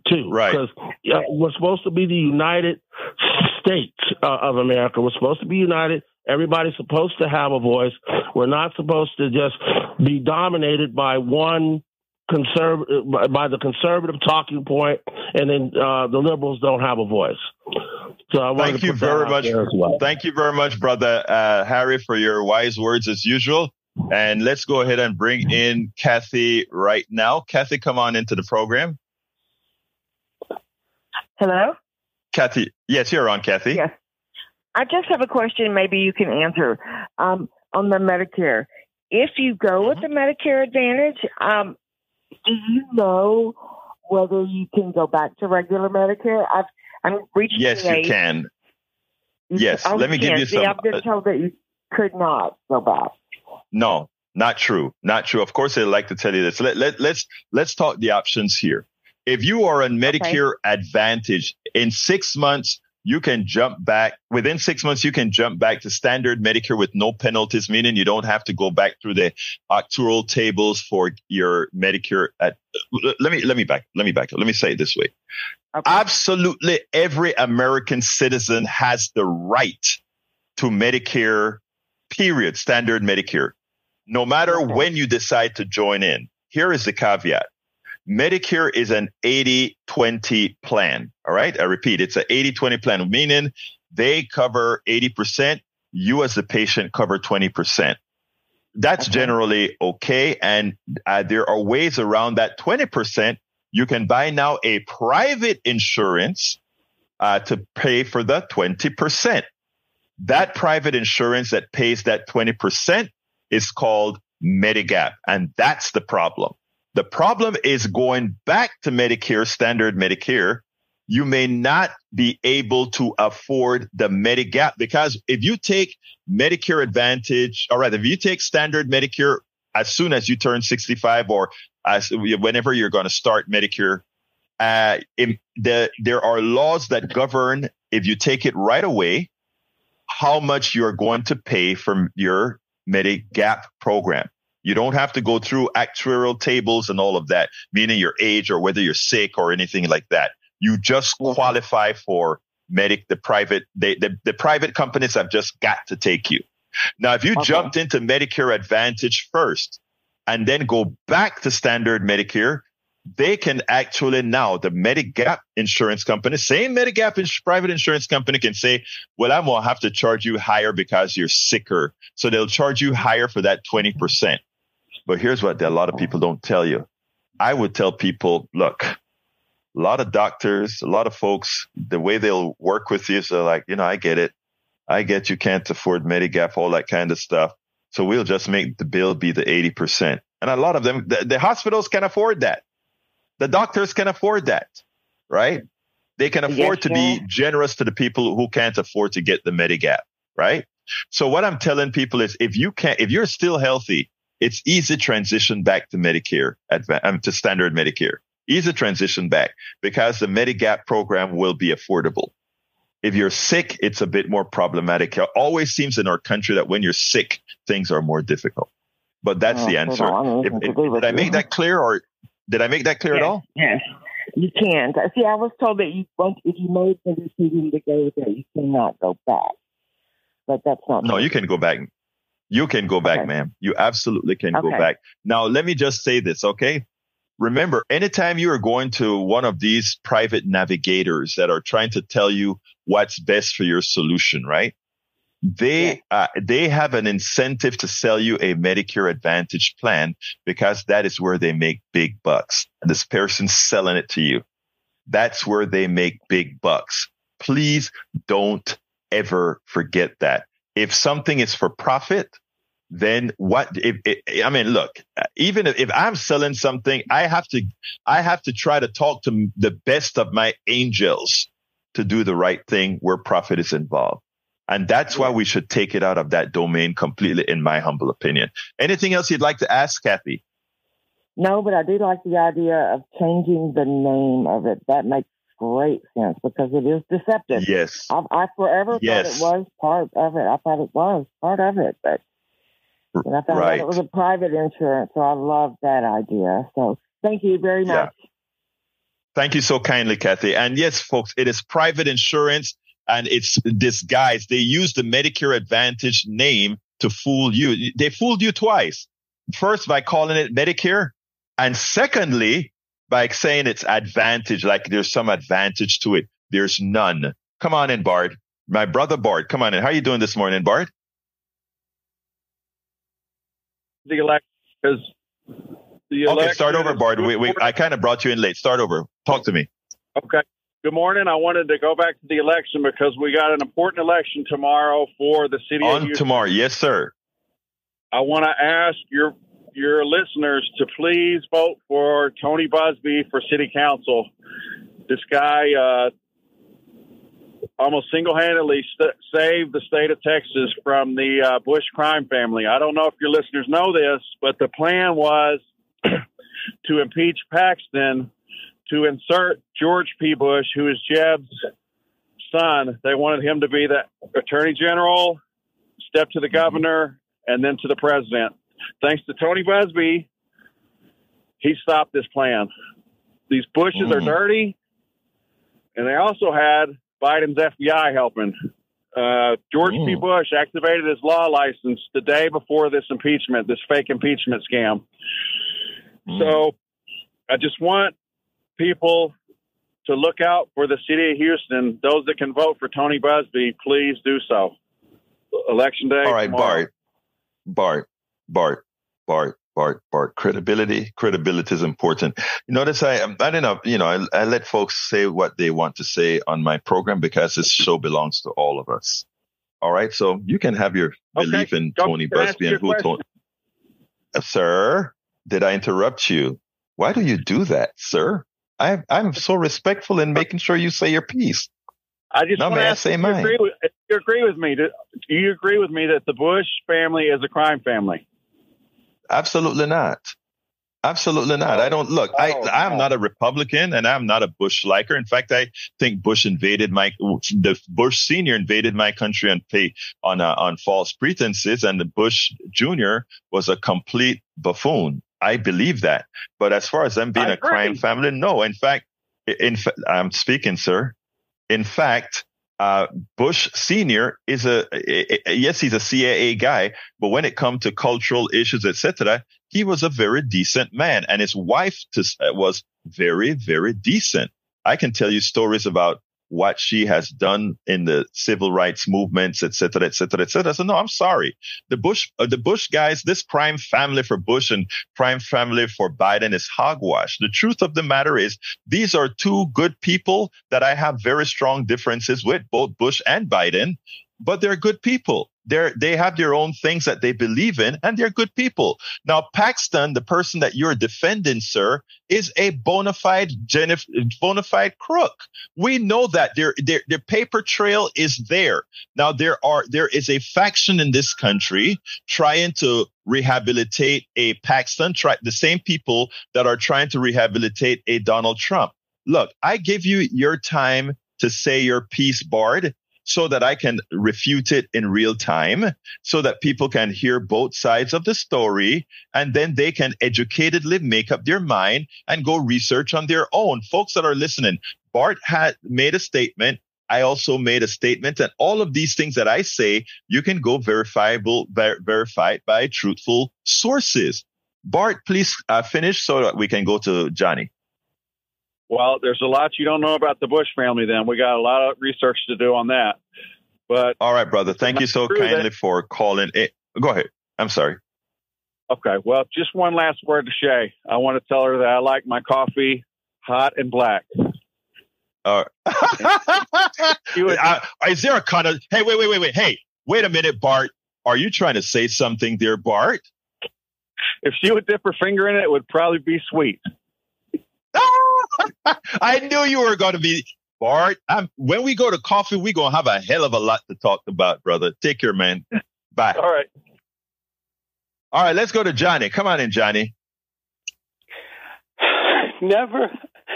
too. Right. Because uh, we're supposed to be the United States uh, of America. We're supposed to be united. Everybody's supposed to have a voice. We're not supposed to just be dominated by one conservative by the conservative talking point, and then uh, the liberals don't have a voice. So I thank you very much. Well. Thank you very much, brother uh, Harry, for your wise words as usual. And let's go ahead and bring in Kathy right now. Kathy, come on into the program. Hello? Kathy. Yes, you're on, Kathy. Yes. I just have a question maybe you can answer um, on the Medicare. If you go with the Medicare Advantage, um, do you know whether you can go back to regular Medicare? I've, I'm reaching Yes, you can. Yes, oh, let me give you some. I've been told that you could not go back. No, not true. Not true. Of course, they like to tell you this. Let, let, let's, let's talk the options here. If you are on Medicare okay. Advantage in six months, you can jump back within six months. You can jump back to standard Medicare with no penalties, meaning you don't have to go back through the actual tables for your Medicare. At, let me let me back let me back let me say it this way. Okay. Absolutely, every American citizen has the right to Medicare. Period. Standard Medicare. No matter when you decide to join in. Here is the caveat. Medicare is an 80-20 plan. All right. I repeat, it's an 80-20 plan, meaning they cover 80%. You as the patient cover 20%. That's okay. generally okay. And uh, there are ways around that 20% you can buy now a private insurance uh, to pay for the 20%. That private insurance that pays that 20% is called Medigap. And that's the problem. The problem is going back to Medicare, standard Medicare. You may not be able to afford the Medigap because if you take Medicare Advantage, all right, if you take standard Medicare as soon as you turn 65 or as whenever you're going to start Medicare, uh, the, there are laws that govern if you take it right away, how much you're going to pay from your Medigap program. You don't have to go through actuarial tables and all of that, meaning your age or whether you're sick or anything like that. You just qualify for medic, the private, they, the, the private companies have just got to take you. Now, if you okay. jumped into Medicare Advantage first and then go back to standard Medicare, they can actually now, the Medigap insurance company, same Medigap ins- private insurance company can say, well, I'm going to have to charge you higher because you're sicker. So they'll charge you higher for that 20%. But here's what a lot of people don't tell you. I would tell people, look, a lot of doctors, a lot of folks, the way they'll work with you is they're like, you know, I get it. I get you can't afford Medigap, all that kind of stuff. So we'll just make the bill be the 80%. And a lot of them, the, the hospitals can afford that. The doctors can afford that, right? They can afford yes, to be generous to the people who can't afford to get the Medigap, right? So what I'm telling people is if you can't, if you're still healthy, it's easy transition back to Medicare, um, to standard Medicare. Easy transition back because the Medigap program will be affordable. If you're sick, it's a bit more problematic. It always seems in our country that when you're sick, things are more difficult. But that's oh, the answer. If, if, did I make that clear or did I make that clear yes, at all? Yes. You can't. See, I was told that you if you made the decision to go there, you cannot go back. But that's not. No, you can go back. You can go back, okay. ma'am. You absolutely can okay. go back. Now, let me just say this, okay? Remember, anytime you are going to one of these private navigators that are trying to tell you what's best for your solution, right? They, yeah. uh, they have an incentive to sell you a Medicare Advantage plan because that is where they make big bucks. And this person's selling it to you. That's where they make big bucks. Please don't ever forget that. If something is for profit, then what if, if, i mean look even if, if, i'm selling something i have to i have to try to talk to the best of my angels to do the right thing where profit is involved and that's why we should take it out of that domain completely in my humble opinion anything else you'd like to ask kathy no but i do like the idea of changing the name of it that makes great sense because it is deceptive. Yes. I, I forever yes. thought it was part of it. I thought it was part of it, but and I found right. out it was a private insurance. So I love that idea. So thank you very much. Yeah. Thank you so kindly, Kathy. And yes, folks, it is private insurance and it's disguised. They use the Medicare Advantage name to fool you. They fooled you twice. First by calling it Medicare and secondly by saying it's advantage, like there's some advantage to it. There's none. Come on in, Bart. My brother Bart, come on in. How are you doing this morning, Bart? The election because the. Okay, start over, Bart. We, we, I kind of brought you in late. Start over. Talk to me. Okay. Good morning. I wanted to go back to the election because we got an important election tomorrow for the city. Of On tomorrow, yes, sir. I want to ask your your listeners to please vote for Tony Buzbee for city council. This guy uh, almost single-handedly st- saved the state of Texas from the uh, Bush crime family. I don't know if your listeners know this, but the plan was to impeach Paxton to insert George P. Bush, who is Jeb's son. They wanted him to be the attorney general, step to the governor, and then to the president thanks to Tony Buzbee, he stopped this plan. These bushes mm. are dirty, and they also had Biden's FBI helping. Uh, George mm. P. Bush activated his law license the day before this impeachment, this fake impeachment scam. Mm. So I just want people to look out for the city of Houston. Those that can vote for Tony Buzbee, please do so. Election day. All right, tomorrow. Bart. Bart. Bart, Bart, Bart, Bart, credibility, credibility is important. You notice I, I don't know, you know, I, I let folks say what they want to say on my program because this show belongs to all of us. All right. So you can have your Okay. belief in Go- Tony can I ask Buzbee and who? Tony. Uh, sir, did I interrupt you? Why do you do that, sir? I, I'm so respectful in making sure you say your piece. I just No, want to I ask say if you agree with if you agree with me. Do do you agree with me that the Bush family is a crime family? Absolutely not. Absolutely not. I don't look. I Oh, I'm not a Republican, and I'm not a Bush liker. In fact, I think Bush invaded my the Bush senior invaded my country on pay on uh, on false pretenses, and the Bush junior was a complete buffoon. I believe that. But as far as them being I a crime family, no. In fact, in fa- I'm speaking, sir. In fact, uh, Bush Senior is a yes, he's a CIA guy, but when it comes to cultural issues, etc., he was a very decent man, and his wife to, uh, was very, very decent. I can tell you stories about what she has done in the civil rights movements, etc., etc., etc. So no, I'm sorry. The Bush, uh, the Bush guys, this prime family for Bush and prime family for Biden is hogwash. The truth of the matter is these are two good people that I have very strong differences with, both Bush and Biden, but they're good people. They're, they have their own things that they believe in and they're good people. Now, Paxton, the person that you're defending, sir, is a bona fide, genif- bona fide crook. We know that their, their, their paper trail is there. Now, there are, there is a faction in this country trying to rehabilitate a Paxton, try, the same people that are trying to rehabilitate a Donald Trump. Look, I give you your time to say your piece, Bart, so that I can refute it in real time, so that people can hear both sides of the story, and then they can educatedly make up their mind and go research on their own. Folks that are listening, Bart had made a statement. I also made a statement, and all of these things that I say, you can go verifiable, ver- verified by truthful sources. Bart, please uh, finish so that we can go to Johnny. Well, there's a lot you don't know about the Bush family. Then we got a lot of research to do on that. But All right, brother. Thank you so True that- kindly for calling. In. Go ahead. I'm sorry. okay, well, just one last word to Shay. I want to tell her that I like my coffee hot and black. Uh, is there a kind of? Hey, wait, wait, wait, wait. Hey, wait a minute, Bart. Are you trying to say something there, Bart? if she would dip her finger in it, it would probably be sweet. I knew you were going to be Bart. I'm, when we go to coffee, we're going to have a hell of a lot to talk about, brother. Take care, man. Bye. All right. All right, let's go to Johnny. Come on in, Johnny. Never,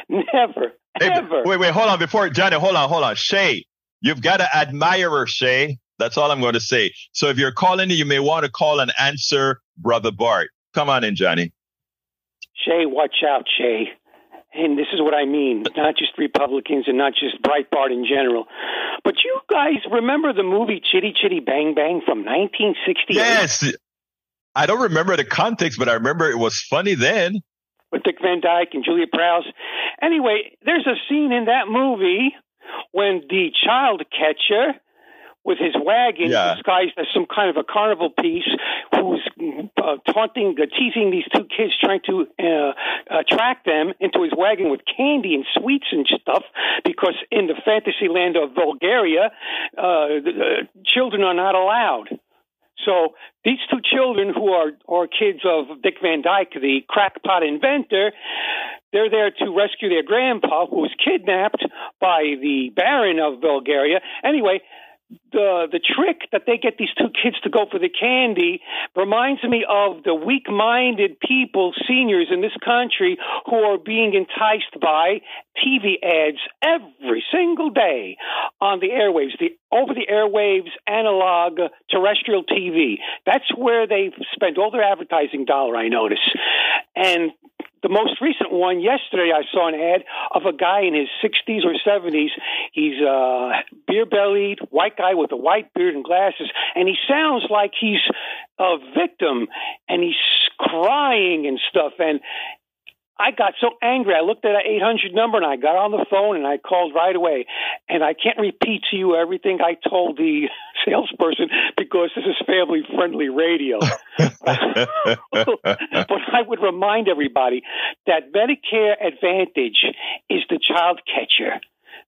never, Hey, ever. wait, wait, hold on. Before Johnny, hold on, hold on. Shay, you've got to admire her, Shay. That's all I'm going to say. So if you're calling, you may want to call and answer Brother Bart. Come on in, Johnny. Shay, watch out, Shay. And this is what I mean, not just Republicans and not just Breitbart in general. But you guys remember the movie Chitty Chitty Bang Bang from 1968? Yes. I don't remember the context, but I remember it was funny then. with Dick Van Dyke and Julia Prowse. Anyway, there's a scene in that movie when the child catcher with his wagon Yeah. disguised as some kind of a carnival piece who's uh, taunting, uh, teasing these two kids, trying to uh, attract them into his wagon with candy and sweets and stuff because in the fantasy land of Vulgaria, uh, the, uh, children are not allowed. So these two children who are, are kids of Dick Van Dyke, the crackpot inventor, they're there to rescue their grandpa who was kidnapped by the Baron of Vulgaria. Anyway, the the trick that they get these two kids to go for the candy reminds me of the weak-minded people, seniors in this country, who are being enticed by TV ads every single day on the airwaves, the over the airwaves analog terrestrial TV. That's where they spend all their advertising dollar. I notice, and the most recent one yesterday, I saw an ad of a guy in his 60s or 70s. He's uh, a beer bellied, white guy with a white beard and glasses, and he sounds like he's a victim and he's crying and stuff. And I got so angry. I looked at that 800 number and I got on the phone and I called right away. And I can't repeat to you everything I told the salesperson because this is family friendly radio. but I would remind everybody that Medicare Advantage is the child catcher.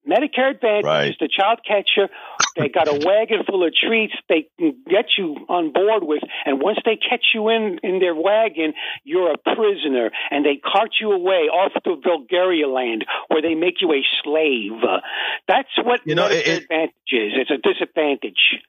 Medicare Advantage Right. is the child catcher. They got a wagon full of treats they can get you on board with, and once they catch you in in their wagon, you're a prisoner, and they cart you away off to Vulgaria land, where they make you a slave. That's what You know, Medicare it- Advantage is. It's a disadvantage.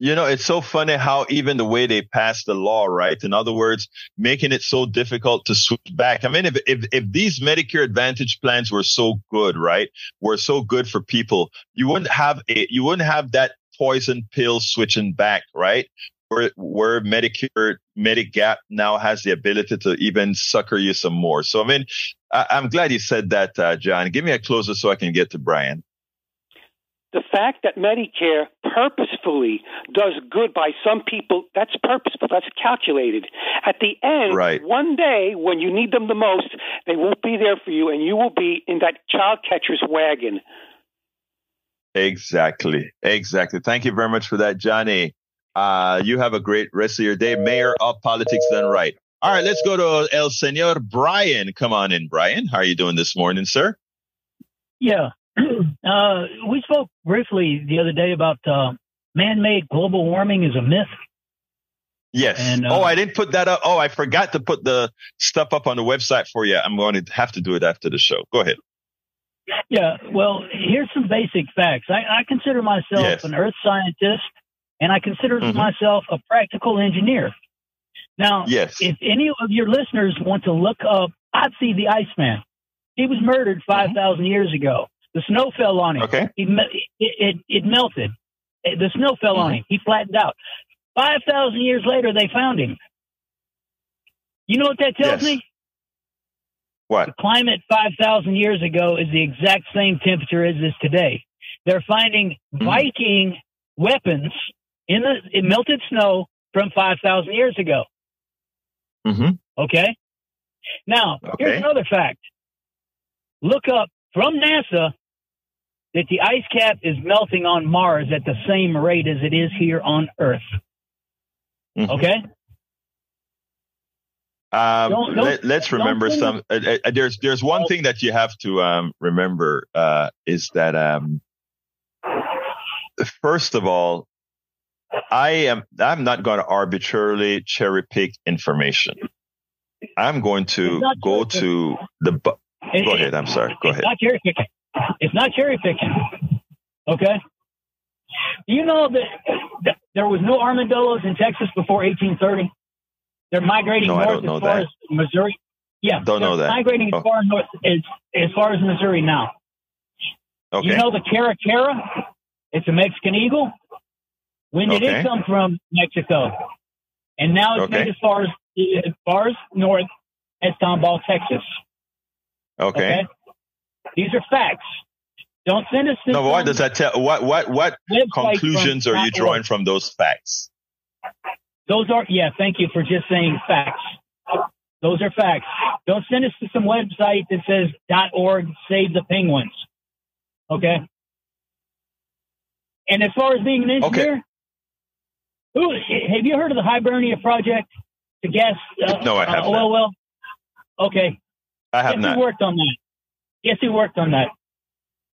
You know, it's so funny how even the way they passed the law, right? In other words, making it so difficult to switch back. I mean, if, if, if these Medicare Advantage plans were so good, right? Were so good for people, you wouldn't have a, you wouldn't have that poison pill switching back, right? Where, where Medicare, Medigap now has the ability to even sucker you some more. So, I mean, I, I'm glad you said that, uh, John. Give me a closer so I can get to Brian. The fact that Medicare purposefully does good by some people, that's purposeful, that's calculated. At the end, Right. one day when you need them the most, they won't be there for you and you will be in that child catcher's wagon. Exactly. Exactly. Thank you very much for that, Johnny. Uh, you have a great rest of your day. Mayor of Politics Done Right. All right, let's go to El Senor Brian. Come on in, Brian. How are you doing this morning, sir? Yeah. Uh, we spoke briefly the other day about uh, man made global warming is a myth. Yes. And, uh, oh, I didn't put that up. Oh, I forgot to put the stuff up on the website for you. I'm going to have to do it after the show. Go ahead. Yeah. Well, here's some basic facts. I, I consider myself Yes. an earth scientist and I consider Mhm. myself a practical engineer. Now, Yes. if any of your listeners want to look up Otzi the Iceman, he was murdered 5,000 years ago. The snow fell on him. Okay. He, it, it, it melted. Eh, The snow fell on Mm-hmm. him. He flattened out. 5,000 years later, they found him. You know what that tells Yes. me? What? The climate 5,000 years ago is the exact same temperature as is today. They're finding Mm-hmm. Viking weapons in the in melted snow from 5,000 years ago. Mm-hmm. Okay. Now, Okay. here's another fact. Look up from NASA that the ice cap is melting on Mars at the same rate as it is here on Earth. Mhm. Okay. Um, Don't- don't- let, let's remember some. Uh, uh, there's there's one thing that you have to um, remember uh, is that um, first of all, I am I'm not going to arbitrarily cherry pick information. I'm going to go to the. bu- Go ahead. I'm sorry. Go ahead. Not cherry picking. It's not cherry picking. Okay. Do you know that, there was no armadillos in Texas before 1830? They're migrating No, I north as far that. as Missouri. Yeah, Don't know that. Migrating Oh. as far north as as far as Missouri now. Okay. You know the caracara? It's a Mexican eagle. When did Okay. it come from Mexico? And now it's Okay. made as far as as far as north as Tomball, Texas. okay. Okay. These are facts. Don't send us. No, but what does that tell? What what what conclusions are you drawing from those facts? Those are yeah. Thank you for just saying facts. Those are facts. Don't send us to some website that says .org save the penguins. Okay. And as far as being an engineer, who have you heard of the Hibernia project to gas uh, No, I have uh, oil well? Okay. I have Guess not. who worked on that? Guess who worked on that?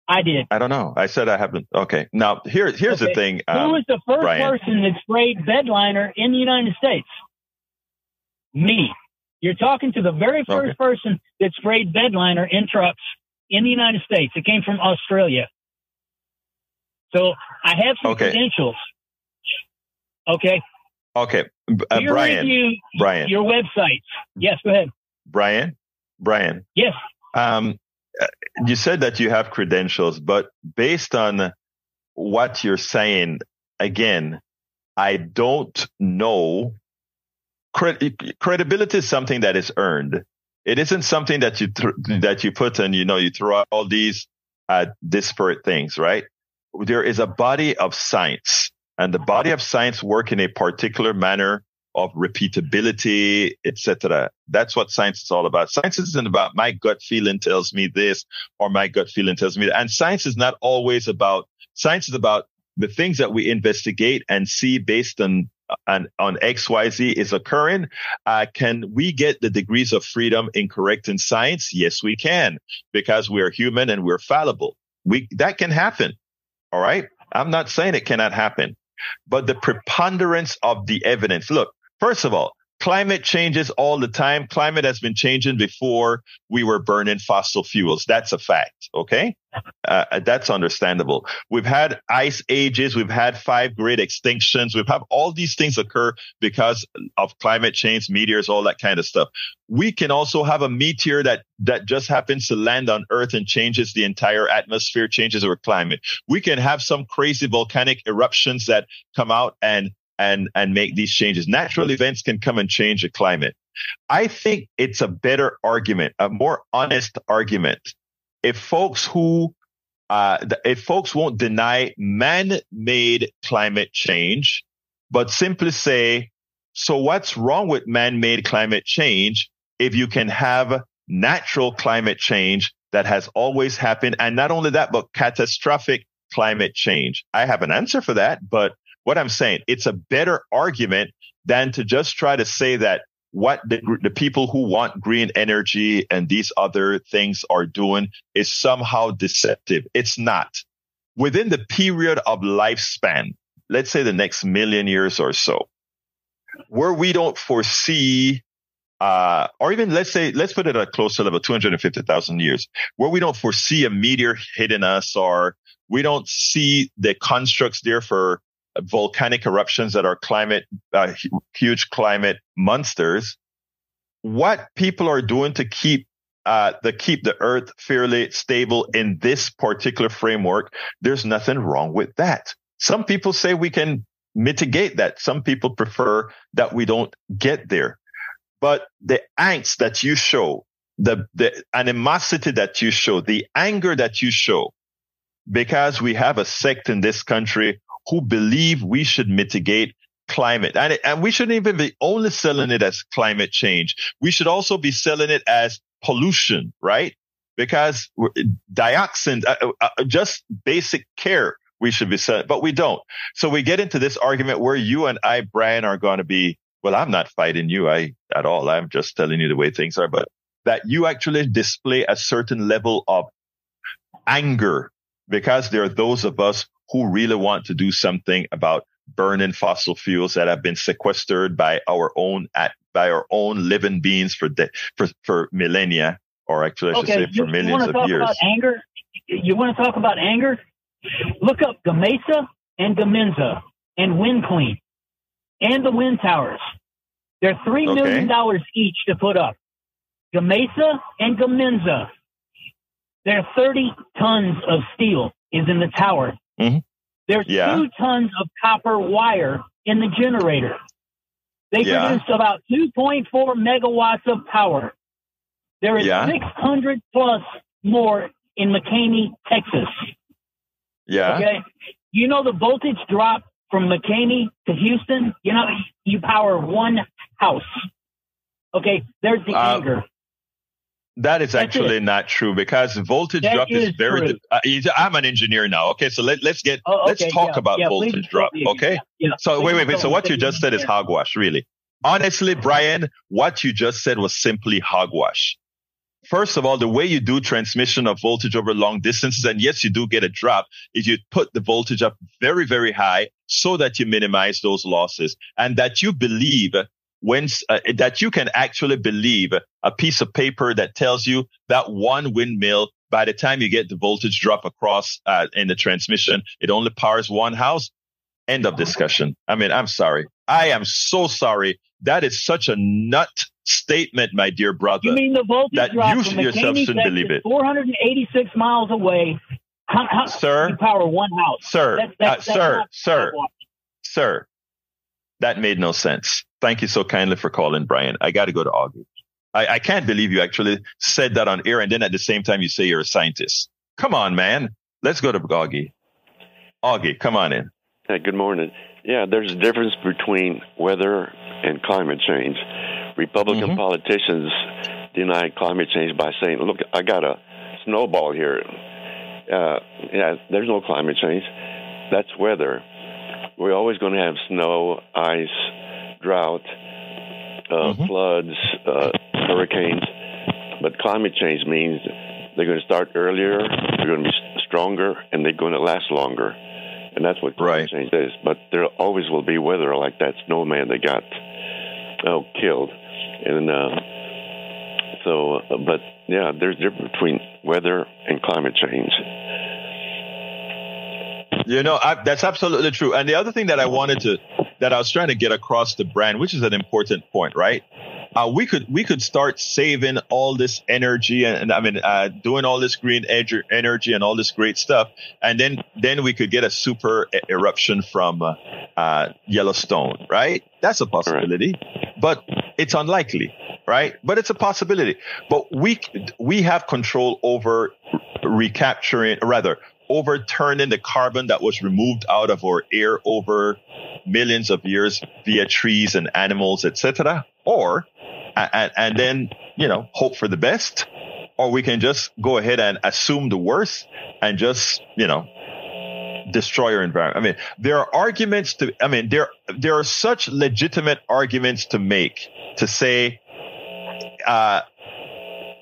I did. I don't know. I said I haven't. Okay. Now here here's the Okay. thing. Who Um, was the first Brian. person that sprayed bedliner in the United States? Me. You're talking to the very first Okay. person that sprayed bedliner in trucks in the United States. It came from Australia. So I have some Okay. credentials. Okay. okay. Uh, Brian. review Brian. your websites. Yes, go ahead. Brian. Brian. Yes. Um, you said that you have credentials, but based on what you're saying, again, I don't know. Cred- credibility is something that is earned. It isn't something that you th- that you put and you know you throw out all these uh, disparate things, right? There is a body of science, and the body of science work in a particular manner of repeatability, etc. That's what science is all about. Science isn't about my gut feeling tells me this or my gut feeling tells me that. And science is not always about, science is about the things that we investigate and see based on on, on XYZ is occurring. Uh, can we get the degrees of freedom incorrect in science? Yes, we can because we're human and we're fallible. We, that can happen. All right. I'm not saying it cannot happen, but the preponderance of the evidence. Look, first of all, climate changes all the time. Climate has been changing before we were burning fossil fuels. That's a fact. Okay. Uh, that's understandable. We've had ice ages. We've had five great extinctions. We've had all these things occur because of climate change, meteors, all that kind of stuff. We can also have a meteor that, that just happens to land on earth and changes the entire atmosphere, changes our climate. We can have some crazy volcanic eruptions that come out and and, and make these changes. Natural events can come and change the climate. I think it's a better argument, a more honest argument. If folks who, uh, if folks won't deny man-made climate change, but simply say, so what's wrong with man-made climate change if you can have natural climate change that has always happened? And not only that, but catastrophic climate change. I have an answer for that, but what I'm saying, it's a better argument than to just try to say that what the, the people who want green energy and these other things are doing is somehow deceptive. It's not. Within the period of lifespan, let's say the next million years or so, where we don't foresee uh, or even let's say, let's put it at a closer level, 250,000 years, where we don't foresee a meteor hitting us or we don't see the constructs there for volcanic eruptions that are climate, uh, huge climate monsters. What people are doing to keep uh, to keep the earth fairly stable in this particular framework, there's nothing wrong with that. Some people say we can mitigate that. Some people prefer that we don't get there. But the angst that you show, the, the animosity that you show, the anger that you show, because we have a sect in this country who believe we should mitigate climate. And, and we shouldn't even be only selling it as climate change. We should also be selling it as pollution, right? Because dioxin, uh, uh, uh, just basic care we should be selling, but we don't. So we get into this argument where you and I, Brian, are going to be, well, I'm not fighting you I, at all. I'm just telling you the way things are, but that you actually display a certain level of anger because there are those of us who really want to do something about burning fossil fuels that have been sequestered by our own at, by our own living beings for de- for for millennia, or actually I should okay, say for you, millions you of talk years. About anger? You want to talk about anger? Look up Gamesa and Gamenza and Wind Clean and the wind towers. They're three Okay. million dollars each to put up. Gamesa and Gamenza. They're 30 tons of steel is in the tower. Mhm. There's Yeah. two tons of copper wire in the generator. They Yeah. produce about 2.4 megawatts of power. There is Yeah. 600 plus more in McCamey, Texas. Yeah. Okay. You know the voltage drop from McCamey to Houston? You know, you power one house. Okay. There's the Uh, anger. That is That's actually not true because voltage That drop is, is very. true. Uh, I'm an engineer now. Okay, so let, let's get Oh, let's talk yeah, about yeah, voltage drop. Okay, yeah. so Please wait, wait, wait. So what you just said is hogwash, really. Honestly, Brian, what you just said was simply hogwash. First of all, the way you do transmission of voltage over long distances, and yes, you do get a drop, is you put the voltage up very, very high so that you minimize those losses and that you believe when, uh, that you can actually believe a piece of paper that tells you that one windmill, by the time you get the voltage drop across uh, in the transmission, it only powers one house. End of discussion. I mean, I'm sorry. I am so sorry. That is such a nut statement, my dear brother. You mean the voltage that drop you from yourself shouldn't believe it. 486 miles away. How, how, Sir? Power one house. Sir, That's- that's- uh, that's sir, sir, sir, that made no sense. Thank you so kindly for calling, Brian. I got to go to Augie. I, I can't believe you actually said that on air, and then at the same time you say you're a scientist. Come on, man. Let's go to Augie. Augie, come on in. Hey, good morning. Yeah, there's a difference between weather and climate change. Republican mm-hmm. politicians deny climate change by saying, "Look, I got a snowball here. Uh, yeah, there's no climate change. That's weather. We're always going to have snow, ice, drought, uh, mm-hmm. floods, uh, hurricanes. But climate change means they're going to start earlier, they're going to be stronger, and they're going to last longer. And that's what climate right. change is. But there always will be weather like that snowman that got oh, killed. And uh, so, uh, but yeah, there's a difference between weather and climate change. You know, I, that's absolutely true. And the other thing that I wanted to, that I was trying to get across the brand, which is an important point, right? Uh, we could we could start saving all this energy and, and I mean uh, doing all this green energy and all this great stuff, and then then we could get a super eruption from uh, uh, Yellowstone, right? That's a possibility, right. but it's unlikely, right? But it's a possibility. But we we have control over recapturing, rather overturning the carbon that was removed out of our air over millions of years via trees and animals, etc. Or, and, and then, you know, hope for the best. Or we can just go ahead and assume the worst and just, you know, destroy our environment. I mean, there are arguments to, I mean, there, there are such legitimate arguments to make to say, uh,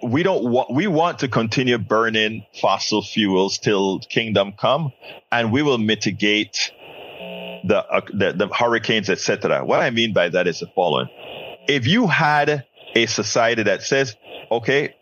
we don't want, we want to continue burning fossil fuels till kingdom come and we will mitigate the, uh, the, the hurricanes, etc. What I mean by that is the following. If you had a society that says, okay,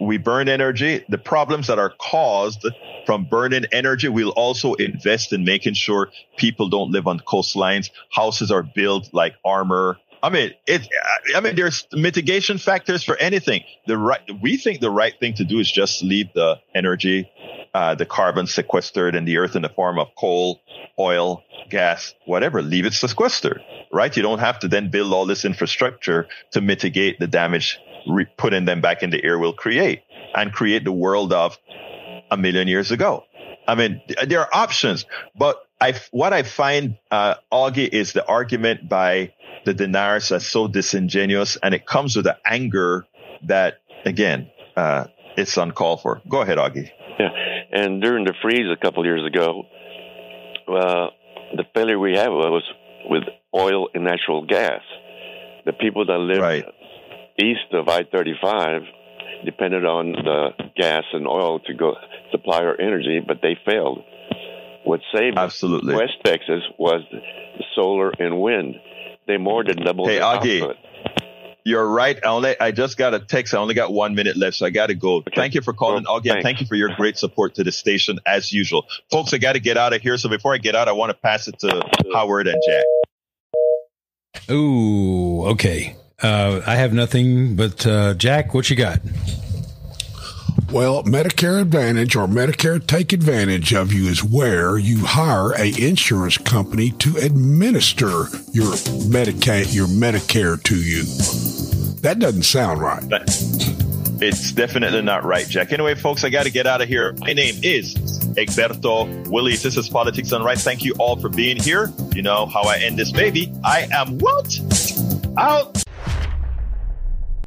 we burn energy, the problems that are caused from burning energy, we'll also invest in making sure people don't live on coastlines. Houses are built like armor I mean, it. I mean, there's mitigation factors for anything. The right, we think the right thing to do is just leave the energy, uh, the carbon sequestered in the earth in the form of coal, oil, gas, whatever. Leave it sequestered, right? You don't have to then build all this infrastructure to mitigate the damage re- putting them back in the air will create and create the world of a million years ago. I mean, there are options, but I, what I find, uh, Augie, is the argument by the deniers are so disingenuous and it comes with an anger that, again, uh, it's uncalled for. Go ahead, Augie. Yeah. And during the freeze a couple years ago, uh, the failure we had was with oil and natural gas. The people that live right. east of I 35 depended on the gas and oil to go supply our energy, but they failed. What saved Absolutely. West Texas was solar and wind. They more than doubled hey, Augie, output. You're right. I only I just got a text. I only got one minute left, so I got to go. Okay. Thank you for calling, well, Augie, and thank you for your great support to the station as usual, folks. I got to get out of here. So before I get out, I want to pass it to Howard and Jack. Ooh, okay. Uh, I have nothing but uh, Jack. What you got? Well, Medicare Advantage or Medicare Take Advantage of you is where you hire a insurance company to administer your Medicaid, your Medicare to you. That doesn't sound right. It's definitely not right, Jack. Anyway, folks, I got to get out of here. My name is Egberto Willies. This is Politics Done Right. Thank you all for being here. You know how I end this baby. I am what? Out